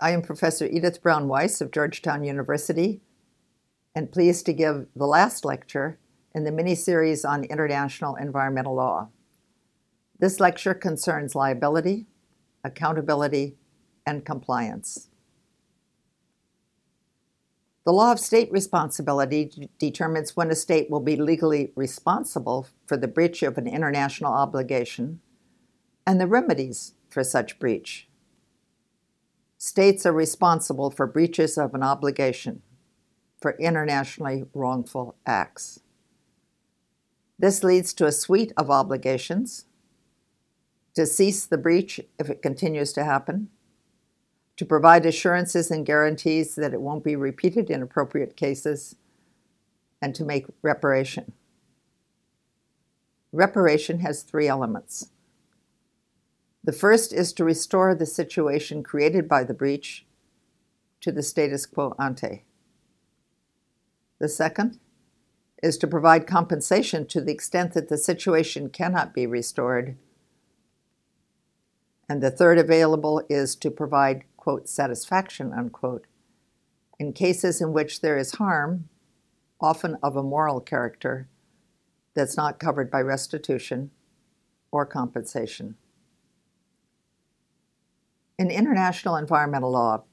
I am Professor Edith Brown Weiss of Georgetown University and pleased to give the last lecture in the mini series on international environmental law. This lecture concerns liability, accountability, and compliance. The law of state responsibility determines when a state will be legally responsible for the breach of an international obligation and the remedies for such breach. States are responsible for breaches of an obligation for internationally wrongful acts. This leads to a suite of obligations to cease the breach if it continues to happen, to provide assurances and guarantees that it won't be repeated in appropriate cases, and to make reparation. Reparation has three elements. The first is to restore the situation created by the breach to the status quo ante. The second is to provide compensation to the extent that the situation cannot be restored. And the third available is to provide, quote, satisfaction, unquote, in cases in which there is harm, often of a moral character, that's not covered by restitution or compensation. In international environmental law,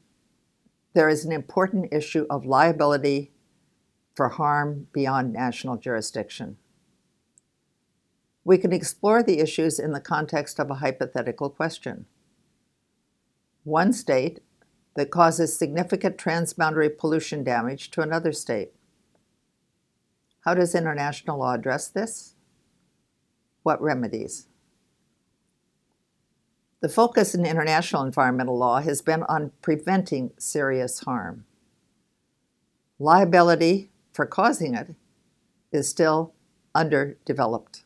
there is an important issue of liability for harm beyond national jurisdiction. We can explore the issues in the context of a hypothetical question. One state that causes significant transboundary pollution damage to another state. How does international law address this? What remedies? The focus in international environmental law has been on preventing serious harm. Liability for causing it is still underdeveloped.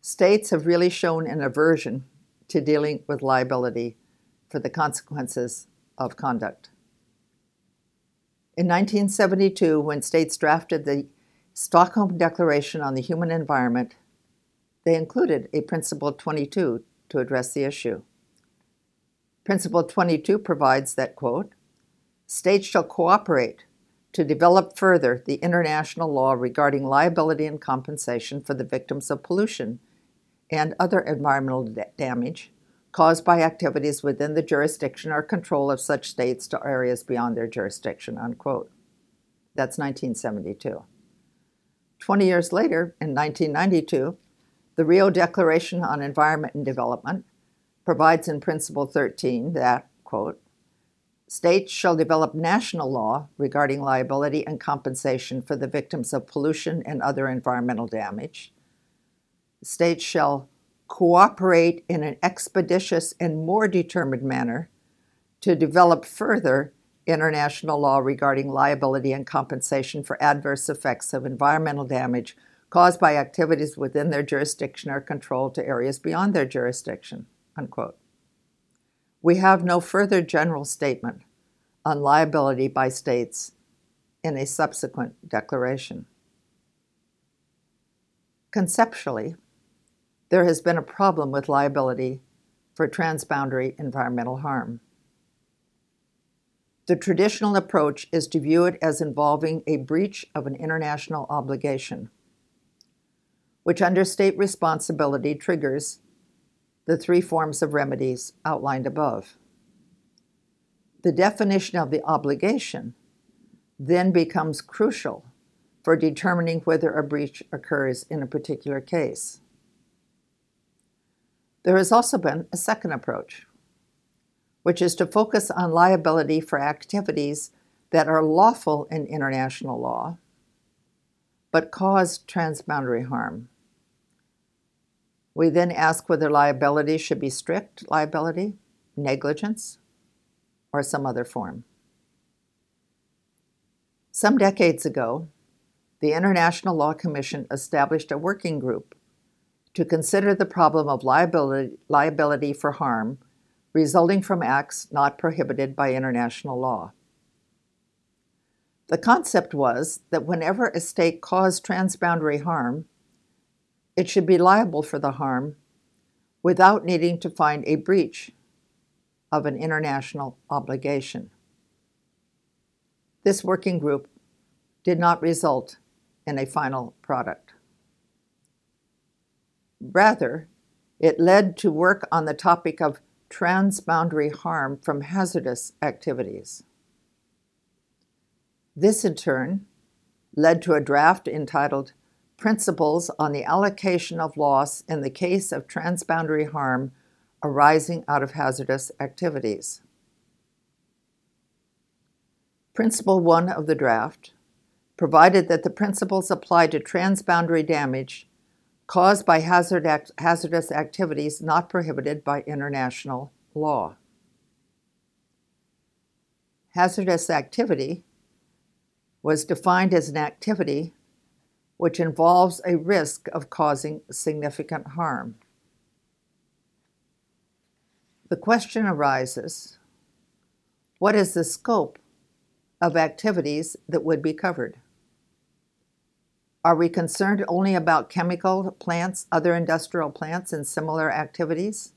States have really shown an aversion to dealing with liability for the consequences of conduct. In 1972, when states drafted the Stockholm Declaration on the Human Environment, they included a Principle 22 to address the issue. Principle 22 provides that, quote, states shall cooperate to develop further the international law regarding liability and compensation for the victims of pollution and other environmental da- damage caused by activities within the jurisdiction or control of such states to areas beyond their jurisdiction, unquote. That's 1972. 20 years later, in 1992, the Rio Declaration on Environment and Development provides in Principle 13 that, quote, states shall develop national law regarding liability and compensation for the victims of pollution and other environmental damage. States shall cooperate in an expeditious and more determined manner to develop further international law regarding liability and compensation for adverse effects of environmental damage caused by activities within their jurisdiction or control to areas beyond their jurisdiction. Unquote. We have no further general statement on liability by states in a subsequent declaration. Conceptually, there has been a problem with liability for transboundary environmental harm. The traditional approach is to view it as involving a breach of an international obligation which under state responsibility triggers the three forms of remedies outlined above. The definition of the obligation then becomes crucial for determining whether a breach occurs in a particular case. There has also been a second approach, which is to focus on liability for activities that are lawful in international law but cause transboundary harm. We then ask whether liability should be strict liability, negligence, or some other form. Some decades ago, the International Law Commission established a working group to consider the problem of liability, liability for harm resulting from acts not prohibited by international law. The concept was that whenever a state caused transboundary harm, it should be liable for the harm without needing to find a breach of an international obligation. This working group did not result in a final product. Rather, it led to work on the topic of transboundary harm from hazardous activities. This, in turn, led to a draft entitled Principles on the Allocation of Loss in the Case of Transboundary Harm Arising out of Hazardous Activities. Principle 1 of the draft provided that the principles apply to transboundary damage caused by hazard act- hazardous activities not prohibited by international law. Hazardous activity was defined as an activity which involves a risk of causing significant harm. The question arises what is the scope of activities that would be covered? Are we concerned only about chemical plants, other industrial plants, and similar activities?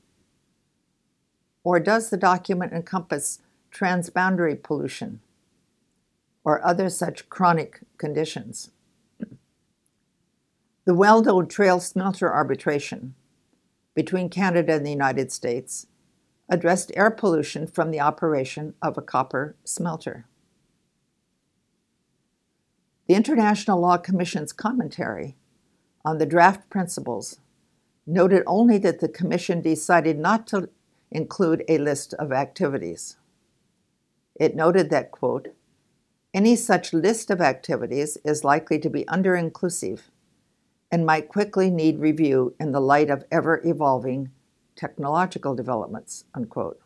Or does the document encompass transboundary pollution or other such chronic conditions? The known trail smelter arbitration between Canada and the United States addressed air pollution from the operation of a copper smelter. The International Law Commission's commentary on the draft principles noted only that the Commission decided not to include a list of activities. It noted that, quote, any such list of activities is likely to be under inclusive and might quickly need review in the light of ever evolving technological developments. Unquote.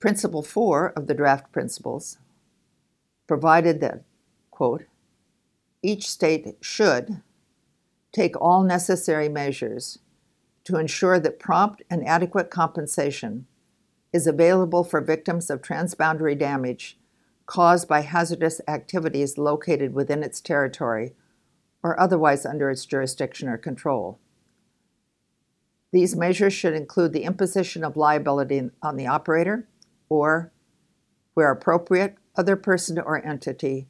Principle 4 of the draft principles provided that, quote, each state should take all necessary measures to ensure that prompt and adequate compensation is available for victims of transboundary damage caused by hazardous activities located within its territory or otherwise under its jurisdiction or control. These measures should include the imposition of liability on the operator or, where appropriate, other person or entity.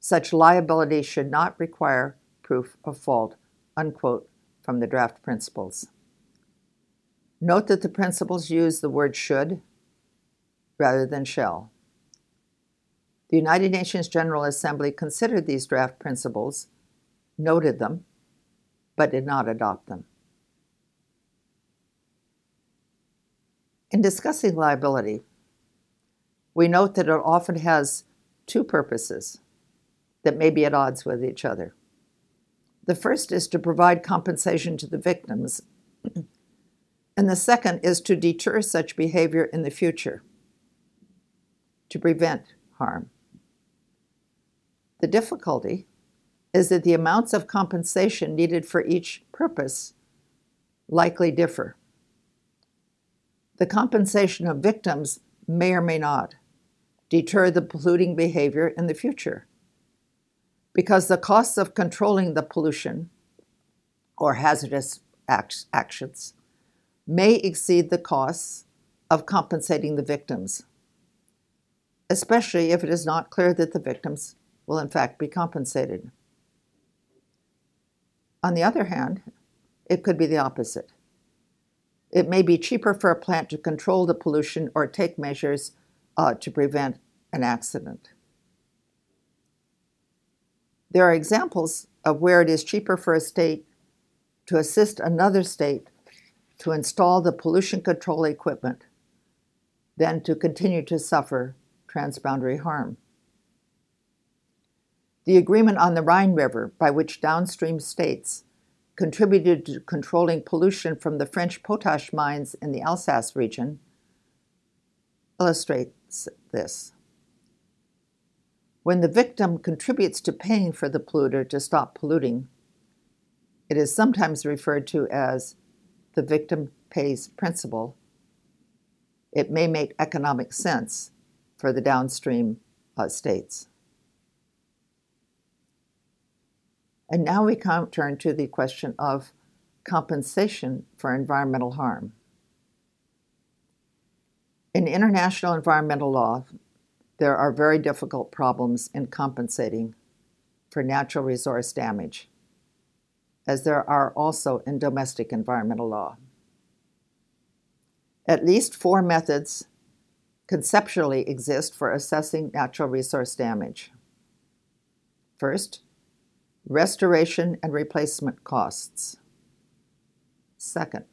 Such liability should not require proof of fault. Unquote from the draft principles. Note that the principles use the word should rather than shall. The United Nations General Assembly considered these draft principles, noted them, but did not adopt them. In discussing liability, we note that it often has two purposes that may be at odds with each other. The first is to provide compensation to the victims, and the second is to deter such behavior in the future, to prevent harm. The difficulty is that the amounts of compensation needed for each purpose likely differ. The compensation of victims may or may not deter the polluting behavior in the future because the costs of controlling the pollution or hazardous act- actions may exceed the costs of compensating the victims, especially if it is not clear that the victims will in fact be compensated. On the other hand, it could be the opposite. It may be cheaper for a plant to control the pollution or take measures uh, to prevent an accident. There are examples of where it is cheaper for a state to assist another state to install the pollution control equipment than to continue to suffer transboundary harm. The agreement on the Rhine River, by which downstream states contributed to controlling pollution from the French potash mines in the Alsace region, illustrates this. When the victim contributes to paying for the polluter to stop polluting, it is sometimes referred to as the victim pays principle. It may make economic sense for the downstream uh, states. And now we come, turn to the question of compensation for environmental harm. In international environmental law, there are very difficult problems in compensating for natural resource damage, as there are also in domestic environmental law. At least four methods conceptually exist for assessing natural resource damage. First, restoration and replacement costs. Second,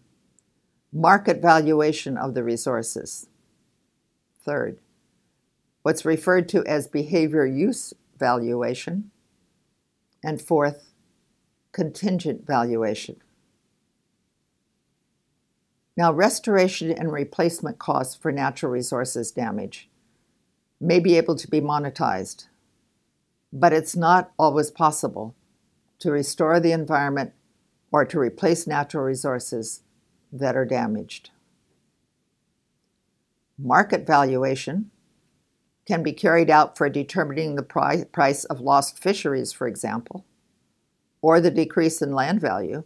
market valuation of the resources. Third, what's referred to as behavior use valuation. And fourth, contingent valuation. Now, restoration and replacement costs for natural resources damage may be able to be monetized, but it's not always possible to restore the environment or to replace natural resources that are damaged. Market valuation can be carried out for determining the pri- price of lost fisheries, for example, or the decrease in land value,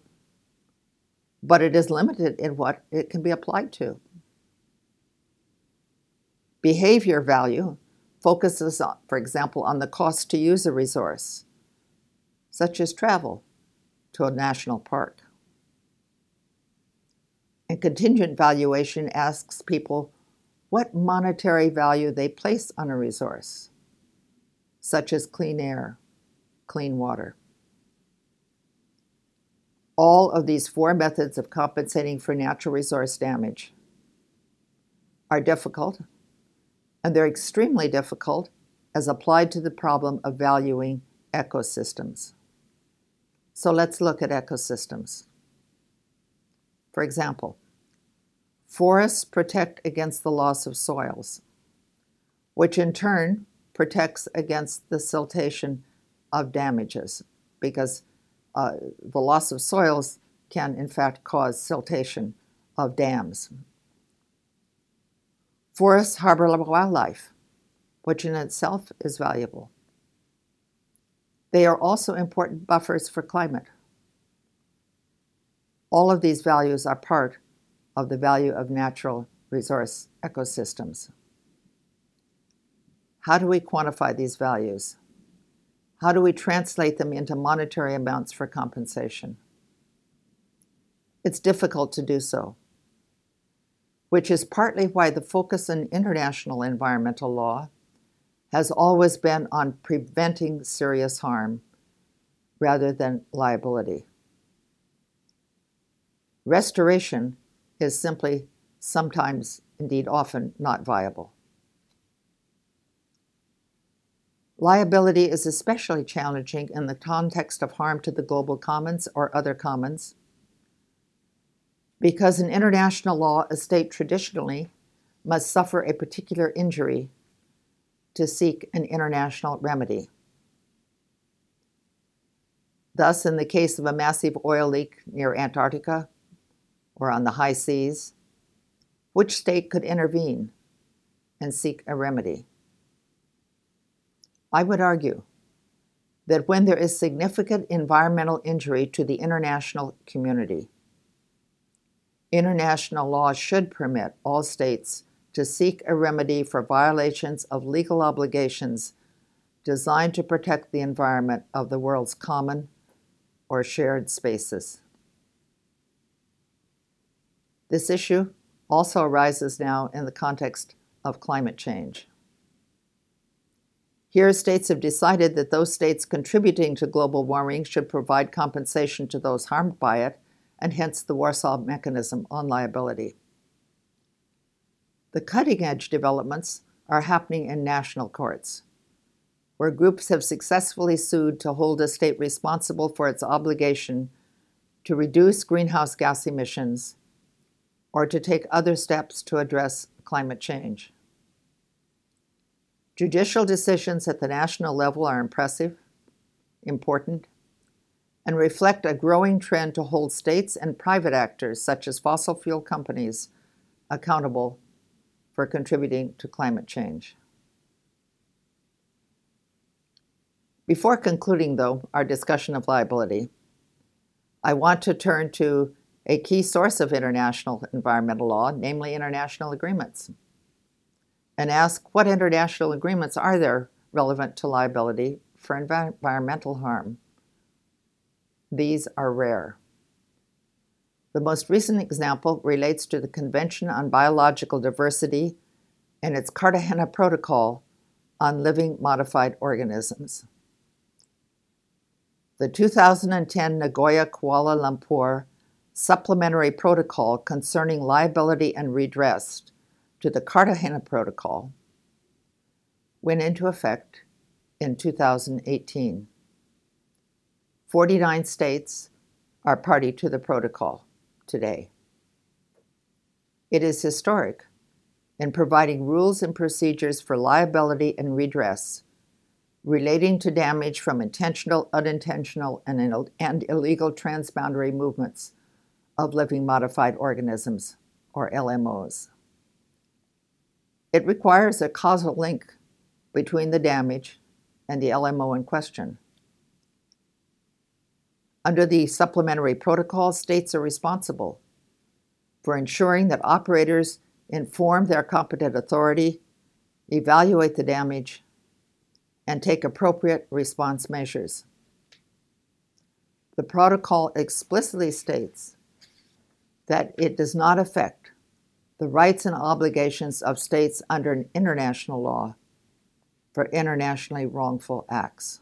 but it is limited in what it can be applied to. Behavior value focuses, on, for example, on the cost to use a resource, such as travel to a national park. And contingent valuation asks people what monetary value they place on a resource, such as clean air, clean water. All of these four methods of compensating for natural resource damage are difficult, and they're extremely difficult as applied to the problem of valuing ecosystems. So let's look at ecosystems. For example, Forests protect against the loss of soils, which in turn protects against the siltation of damages because uh, the loss of soils can in fact cause siltation of dams. Forests harbor wildlife, which in itself is valuable. They are also important buffers for climate. All of these values are part of the value of natural resource ecosystems. How do we quantify these values? How do we translate them into monetary amounts for compensation? It's difficult to do so, which is partly why the focus in international environmental law has always been on preventing serious harm rather than liability. Restoration is simply sometimes, indeed often, not viable. Liability is especially challenging in the context of harm to the global commons or other commons, because in international law, a state traditionally must suffer a particular injury to seek an international remedy. Thus, in the case of a massive oil leak near Antarctica, or on the high seas, which state could intervene and seek a remedy? I would argue that when there is significant environmental injury to the international community, international law should permit all states to seek a remedy for violations of legal obligations designed to protect the environment of the world's common or shared spaces. This issue also arises now in the context of climate change. Here, states have decided that those states contributing to global warming should provide compensation to those harmed by it, and hence the Warsaw Mechanism on liability. The cutting edge developments are happening in national courts, where groups have successfully sued to hold a state responsible for its obligation to reduce greenhouse gas emissions or to take other steps to address climate change. Judicial decisions at the national level are impressive, important, and reflect a growing trend to hold states and private actors, such as fossil fuel companies, accountable for contributing to climate change. Before concluding, though, our discussion of liability, I want to turn to a key source of international environmental law, namely international agreements. and ask what international agreements are there relevant to liability for environmental harm. These are rare. The most recent example relates to the Convention on Biological Diversity and its Cartagena Protocol on Living Modified Organisms. The 2010 Nagoya Kuala Lumpur Supplementary Protocol concerning liability and redress to the Cartagena Protocol went into effect in 2018. 49 states are party to the protocol today. It is historic in providing rules and procedures for liability and redress relating to damage from intentional, unintentional, and, and illegal transboundary movements of living modified organisms, or LMOs. It requires a causal link between the damage and the LMO in question. Under the supplementary protocol, states are responsible for ensuring that operators inform their competent authority, evaluate the damage, and take appropriate response measures. The protocol explicitly states that it does not affect the rights and obligations of states under international law for internationally wrongful acts.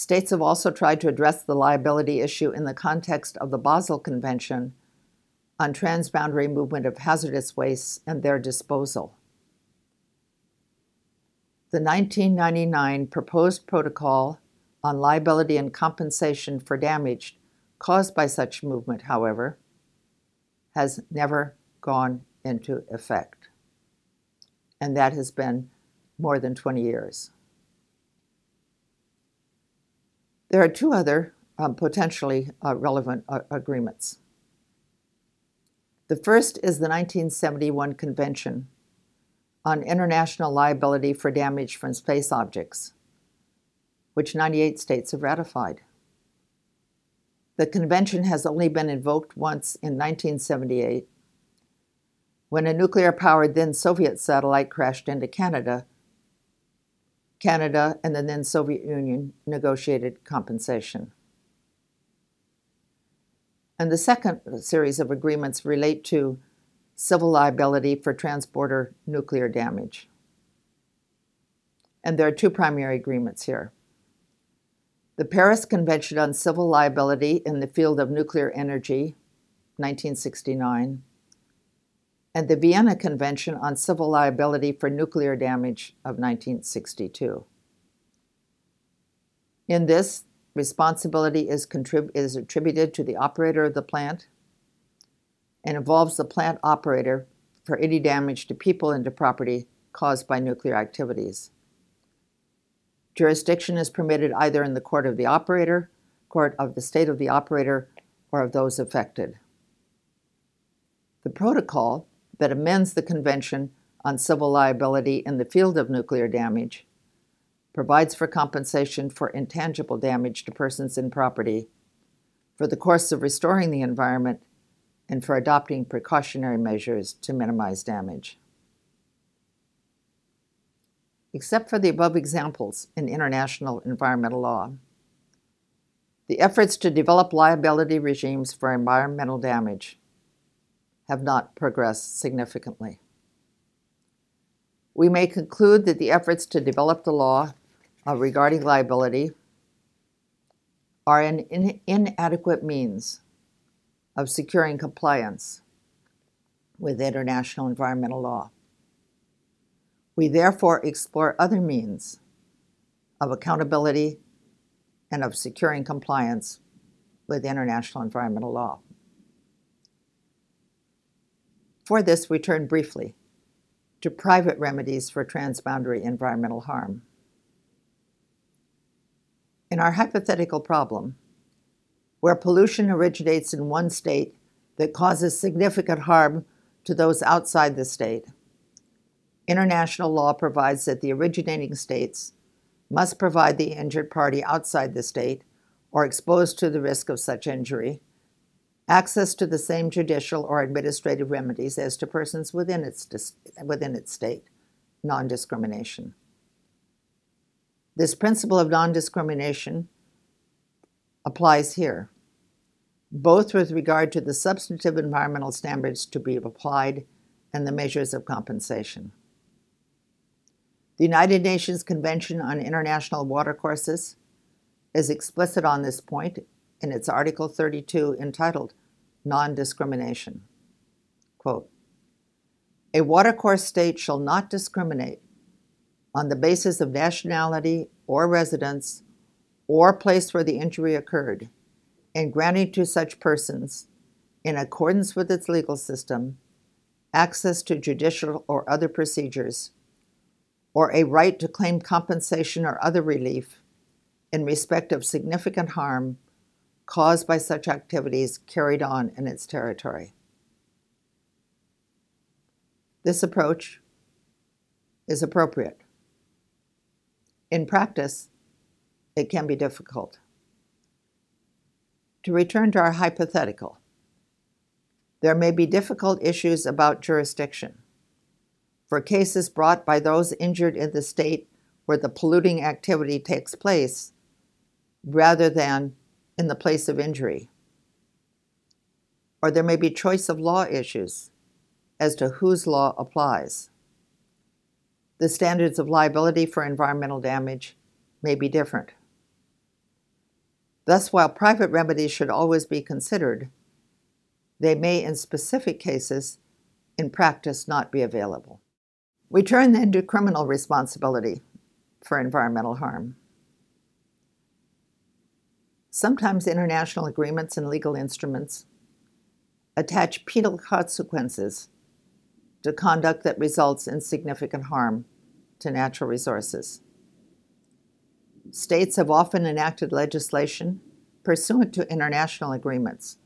States have also tried to address the liability issue in the context of the Basel Convention on transboundary movement of hazardous wastes and their disposal. The 1999 proposed protocol on liability and compensation for damage caused by such movement, however, has never gone into effect. And that has been more than 20 years. There are two other um, potentially uh, relevant uh, agreements. The first is the 1971 Convention on International Liability for Damage from Space Objects, which 98 states have ratified. The convention has only been invoked once in 1978 when a nuclear powered then Soviet satellite crashed into Canada Canada and the then Soviet Union negotiated compensation. And the second series of agreements relate to civil liability for transporter nuclear damage. And there are two primary agreements here. The Paris Convention on Civil Liability in the Field of Nuclear Energy, 1969, and the Vienna Convention on Civil Liability for Nuclear Damage of 1962. In this, responsibility is, contrib- is attributed to the operator of the plant and involves the plant operator for any damage to people and to property caused by nuclear activities. Jurisdiction is permitted either in the court of the operator, court of the state of the operator, or of those affected. The protocol that amends the Convention on Civil Liability in the Field of Nuclear Damage, provides for compensation for intangible damage to persons and property, for the course of restoring the environment, and for adopting precautionary measures to minimize damage. Except for the above examples in international environmental law, the efforts to develop liability regimes for environmental damage have not progressed significantly. We may conclude that the efforts to develop the law uh, regarding liability are an in- inadequate means of securing compliance with international environmental law. We therefore explore other means of accountability and of securing compliance with international environmental law. For this, we turn briefly to private remedies for transboundary environmental harm. In our hypothetical problem, where pollution originates in one state that causes significant harm to those outside the state, international law provides that the originating states must provide the injured party outside the state or exposed to the risk of such injury access to the same judicial or administrative remedies as to persons within its, within its state, non discrimination. This principle of non discrimination applies here, both with regard to the substantive environmental standards to be applied and the measures of compensation. The United Nations Convention on International Watercourses is explicit on this point in its Article 32 entitled Non Discrimination. Quote, a watercourse state shall not discriminate on the basis of nationality or residence or place where the injury occurred in granting to such persons, in accordance with its legal system, access to judicial or other procedures, or a right to claim compensation or other relief in respect of significant harm caused by such activities carried on in its territory. This approach is appropriate. In practice, it can be difficult. To return to our hypothetical, there may be difficult issues about jurisdiction. For cases brought by those injured in the state where the polluting activity takes place, rather than in the place of injury. Or there may be choice of law issues as to whose law applies. The standards of liability for environmental damage may be different. Thus, while private remedies should always be considered, they may, in specific cases, in practice, not be available. We turn then to criminal responsibility for environmental harm. Sometimes international agreements and legal instruments attach penal consequences to conduct that results in significant harm to natural resources. States have often enacted legislation pursuant to international agreements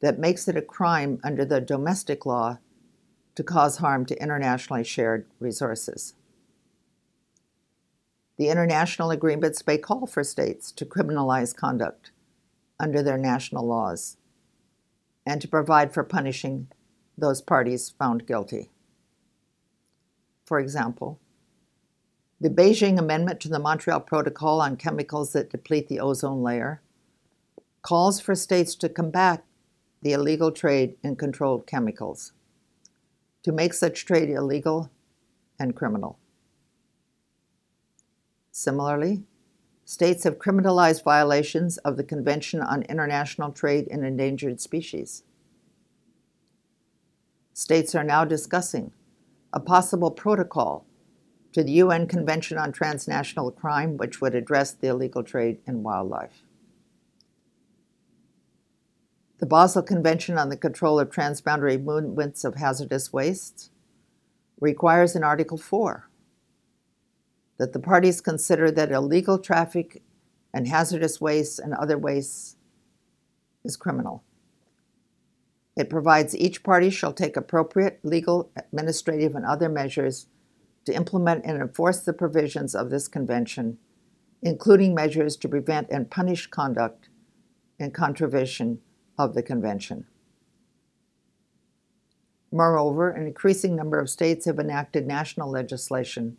that makes it a crime under the domestic law to cause harm to internationally shared resources. The international agreements may call for states to criminalize conduct under their national laws and to provide for punishing those parties found guilty. For example, the Beijing Amendment to the Montreal Protocol on Chemicals that Deplete the Ozone Layer calls for states to combat the illegal trade in controlled chemicals, to make such trade illegal and criminal. Similarly, states have criminalized violations of the Convention on International Trade in Endangered Species. States are now discussing a possible protocol to the UN Convention on Transnational Crime, which would address the illegal trade in wildlife. The Basel Convention on the Control of Transboundary Movements of Hazardous Wastes requires in Article 4 that the parties consider that illegal traffic and hazardous waste and other wastes is criminal. It provides each party shall take appropriate legal, administrative, and other measures to implement and enforce the provisions of this convention, including measures to prevent and punish conduct in contravention of the convention. Moreover, an increasing number of states have enacted national legislation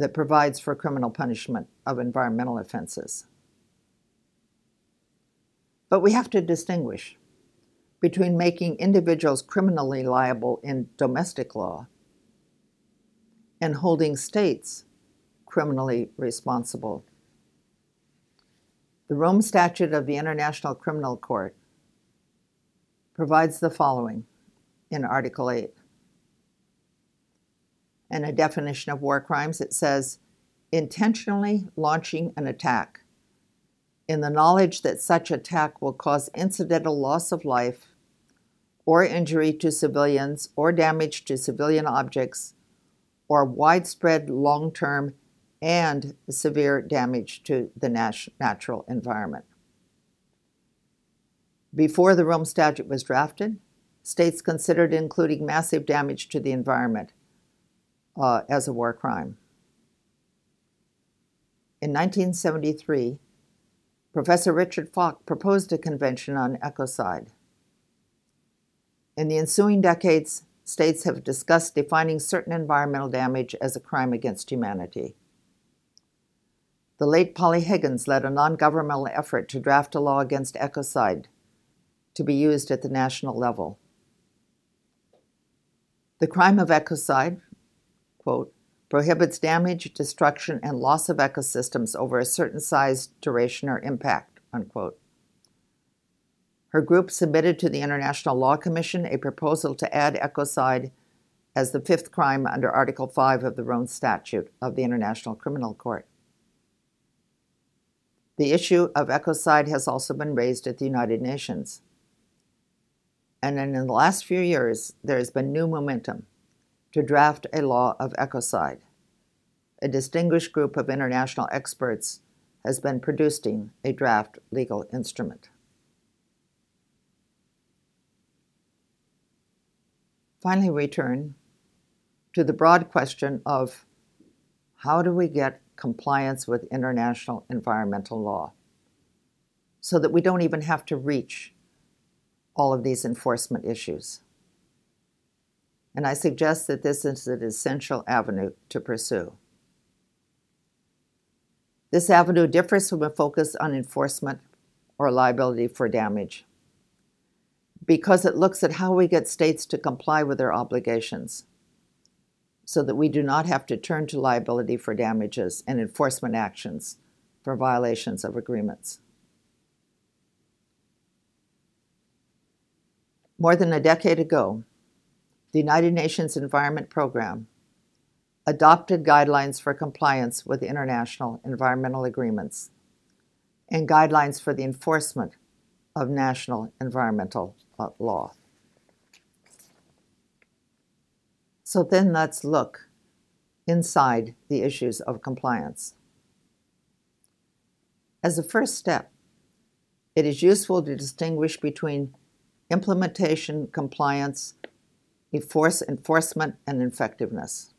that provides for criminal punishment of environmental offenses. But we have to distinguish between making individuals criminally liable in domestic law and holding states criminally responsible. The Rome Statute of the International Criminal Court provides the following in Article 8 and a definition of war crimes, it says intentionally launching an attack in the knowledge that such attack will cause incidental loss of life or injury to civilians or damage to civilian objects or widespread long term and severe damage to the nat- natural environment. Before the Rome Statute was drafted, states considered including massive damage to the environment uh, as a war crime. In 1973, Professor Richard Falk proposed a convention on ecocide. In the ensuing decades, states have discussed defining certain environmental damage as a crime against humanity. The late Polly Higgins led a non governmental effort to draft a law against ecocide to be used at the national level. The crime of ecocide, quote, prohibits damage, destruction, and loss of ecosystems over a certain size, duration, or impact, unquote. Her group submitted to the International Law Commission a proposal to add ecocide as the fifth crime under Article 5 of the Rome Statute of the International Criminal Court. The issue of ecocide has also been raised at the United Nations. And in the last few years, there has been new momentum to draft a law of ecocide. A distinguished group of international experts has been producing a draft legal instrument. Finally, return to the broad question of how do we get compliance with international environmental law so that we don't even have to reach all of these enforcement issues and I suggest that this is an essential avenue to pursue. This avenue differs from a focus on enforcement or liability for damage because it looks at how we get states to comply with their obligations so that we do not have to turn to liability for damages and enforcement actions for violations of agreements. More than a decade ago, the United Nations Environment Program adopted guidelines for compliance with international environmental agreements and guidelines for the enforcement of national environmental uh, law. So then let's look inside the issues of compliance. As a first step, it is useful to distinguish between implementation compliance enforce enforcement and effectiveness.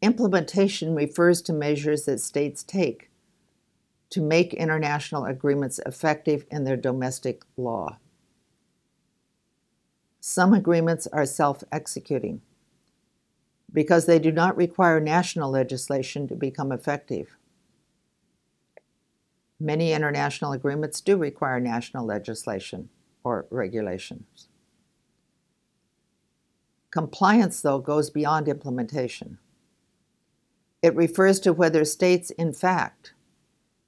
Implementation refers to measures that states take to make international agreements effective in their domestic law. Some agreements are self executing because they do not require national legislation to become effective. Many international agreements do require national legislation or regulations. Compliance, though, goes beyond implementation. It refers to whether states, in fact,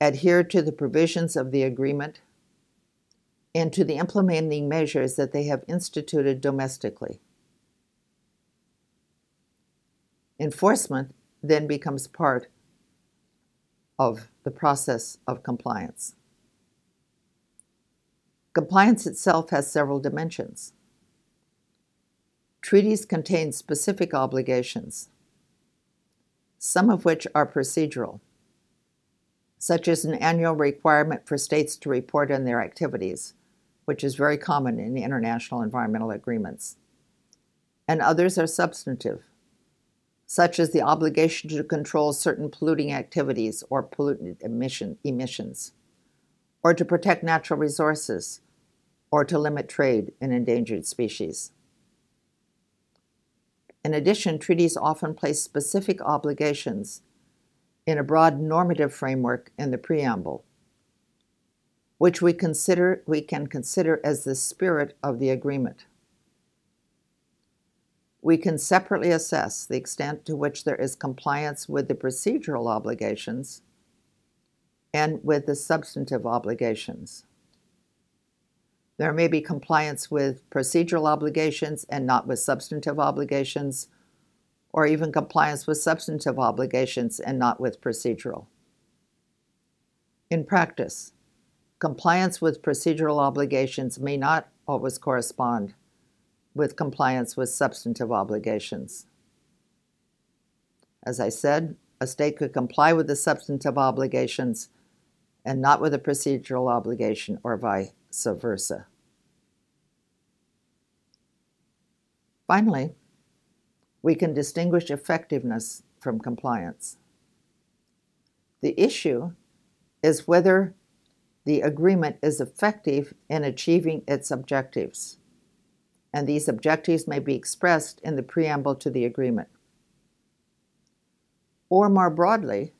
adhere to the provisions of the agreement and to the implementing measures that they have instituted domestically. Enforcement then becomes part of the process of compliance. Compliance itself has several dimensions. Treaties contain specific obligations, some of which are procedural, such as an annual requirement for states to report on their activities, which is very common in international environmental agreements. And others are substantive, such as the obligation to control certain polluting activities or pollutant emission, emissions, or to protect natural resources, or to limit trade in endangered species. In addition, treaties often place specific obligations in a broad normative framework in the preamble, which we consider we can consider as the spirit of the agreement. We can separately assess the extent to which there is compliance with the procedural obligations and with the substantive obligations. There may be compliance with procedural obligations and not with substantive obligations, or even compliance with substantive obligations and not with procedural. In practice, compliance with procedural obligations may not always correspond with compliance with substantive obligations. As I said, a state could comply with the substantive obligations and not with a procedural obligation, or vice versa. Finally, we can distinguish effectiveness from compliance. The issue is whether the agreement is effective in achieving its objectives, and these objectives may be expressed in the preamble to the agreement. Or more broadly,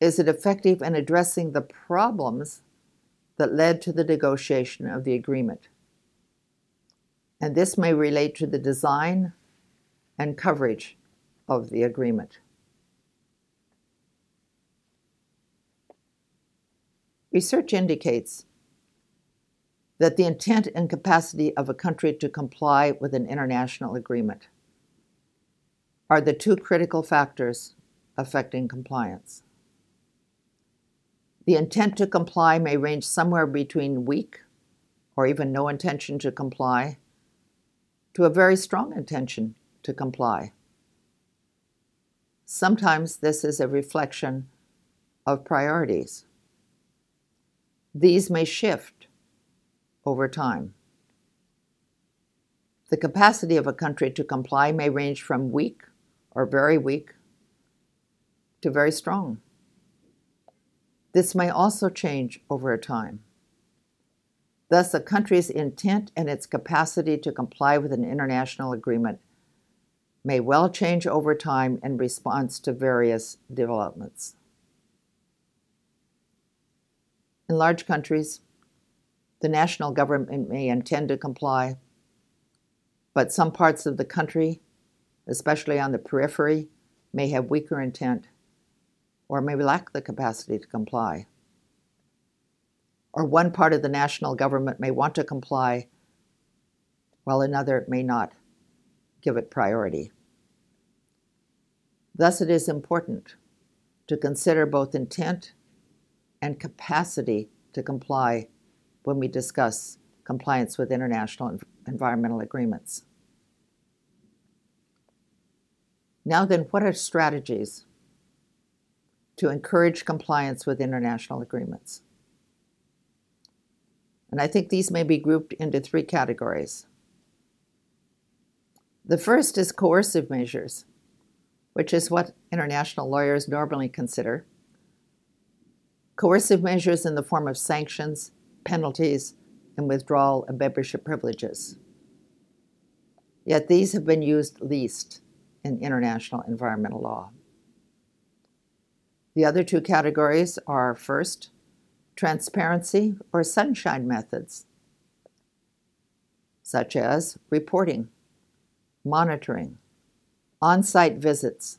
is it effective in addressing the problems that led to the negotiation of the agreement? And this may relate to the design and coverage of the agreement. Research indicates that the intent and capacity of a country to comply with an international agreement are the two critical factors affecting compliance. The intent to comply may range somewhere between weak or even no intention to comply to a very strong intention to comply. Sometimes this is a reflection of priorities. These may shift over time. The capacity of a country to comply may range from weak or very weak to very strong. This may also change over time. Thus, a country's intent and its capacity to comply with an international agreement may well change over time in response to various developments. In large countries, the national government may intend to comply, but some parts of the country, especially on the periphery, may have weaker intent or may lack the capacity to comply. Or one part of the national government may want to comply while another may not give it priority. Thus, it is important to consider both intent and capacity to comply when we discuss compliance with international environmental agreements. Now, then, what are strategies to encourage compliance with international agreements? And I think these may be grouped into three categories. The first is coercive measures, which is what international lawyers normally consider coercive measures in the form of sanctions, penalties, and withdrawal of membership privileges. Yet these have been used least in international environmental law. The other two categories are first, transparency or sunshine methods, such as reporting, monitoring, on site visits,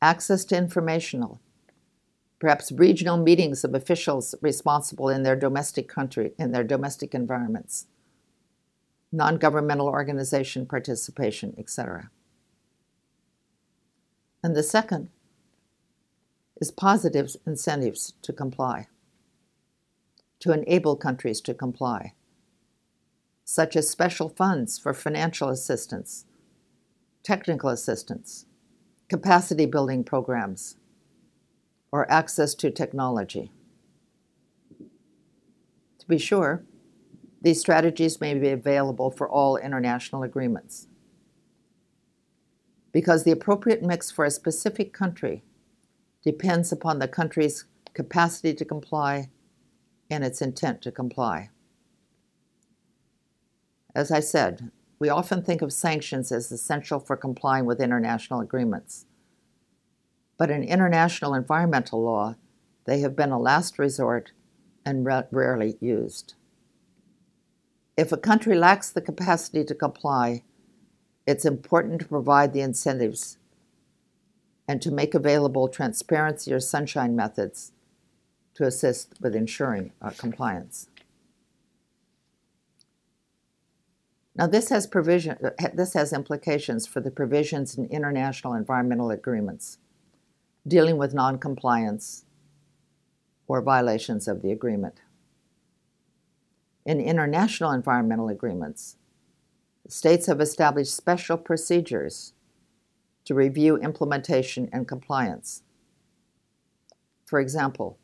access to informational perhaps regional meetings of officials responsible in their domestic country, in their domestic environments, non governmental organization participation, etc. And the second is positive incentives to comply, to enable countries to comply, such as special funds for financial assistance, technical assistance, capacity building programs, or access to technology. To be sure, these strategies may be available for all international agreements. Because the appropriate mix for a specific country depends upon the country's capacity to comply and its intent to comply. As I said, we often think of sanctions as essential for complying with international agreements but in international environmental law, they have been a last resort and ra- rarely used. If a country lacks the capacity to comply, it's important to provide the incentives and to make available transparency or sunshine methods to assist with ensuring uh, compliance. Now, this has, provision, uh, this has implications for the provisions in international environmental agreements dealing with noncompliance or violations of the agreement. In international environmental agreements, states have established special procedures to review implementation and compliance. For example,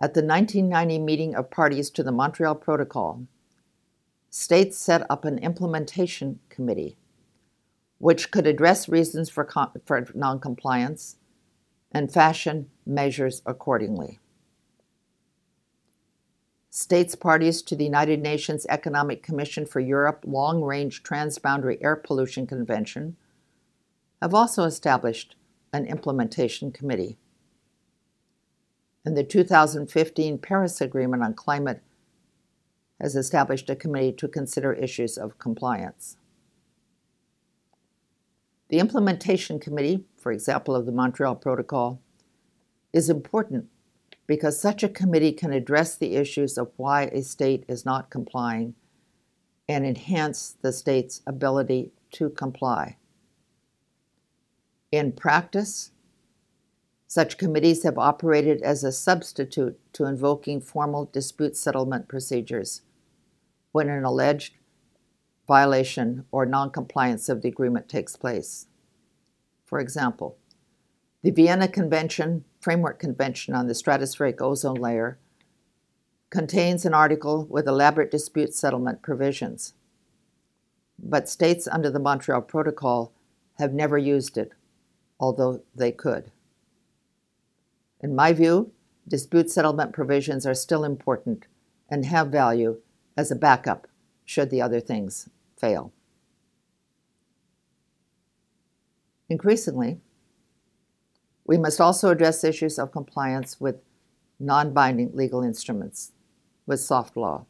at the 1990 meeting of parties to the Montreal Protocol, states set up an implementation committee which could address reasons for, for noncompliance and fashion measures accordingly. States parties to the United Nations Economic Commission for Europe Long Range Transboundary Air Pollution Convention have also established an implementation committee. And the 2015 Paris Agreement on Climate has established a committee to consider issues of compliance. The implementation committee, for example, of the Montreal Protocol, is important because such a committee can address the issues of why a state is not complying and enhance the state's ability to comply. In practice, such committees have operated as a substitute to invoking formal dispute settlement procedures when an alleged violation or noncompliance of the agreement takes place. For example, the Vienna Convention, Framework Convention on the Stratospheric Ozone Layer, contains an article with elaborate dispute settlement provisions. But states under the Montreal Protocol have never used it, although they could. In my view, dispute settlement provisions are still important and have value as a backup should the other things fail. Increasingly, we must also address issues of compliance with non binding legal instruments, with soft law.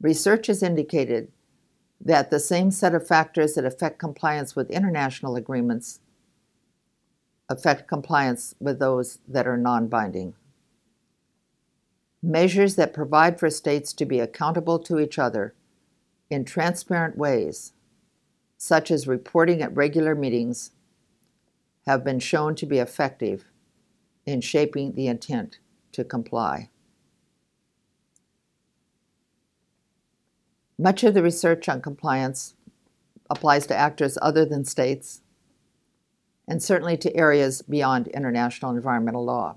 Research has indicated that the same set of factors that affect compliance with international agreements affect compliance with those that are non binding. Measures that provide for states to be accountable to each other in transparent ways, such as reporting at regular meetings have been shown to be effective in shaping the intent to comply. Much of the research on compliance applies to actors other than states and certainly to areas beyond international environmental law.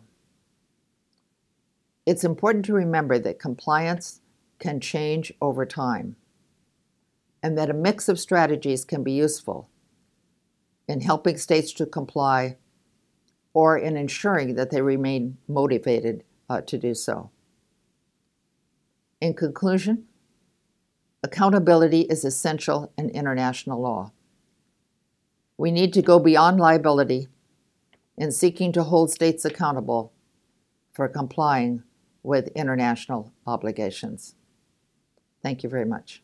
It's important to remember that compliance can change over time and that a mix of strategies can be useful in helping states to comply or in ensuring that they remain motivated uh, to do so. In conclusion, accountability is essential in international law. We need to go beyond liability in seeking to hold states accountable for complying with international obligations. Thank you very much.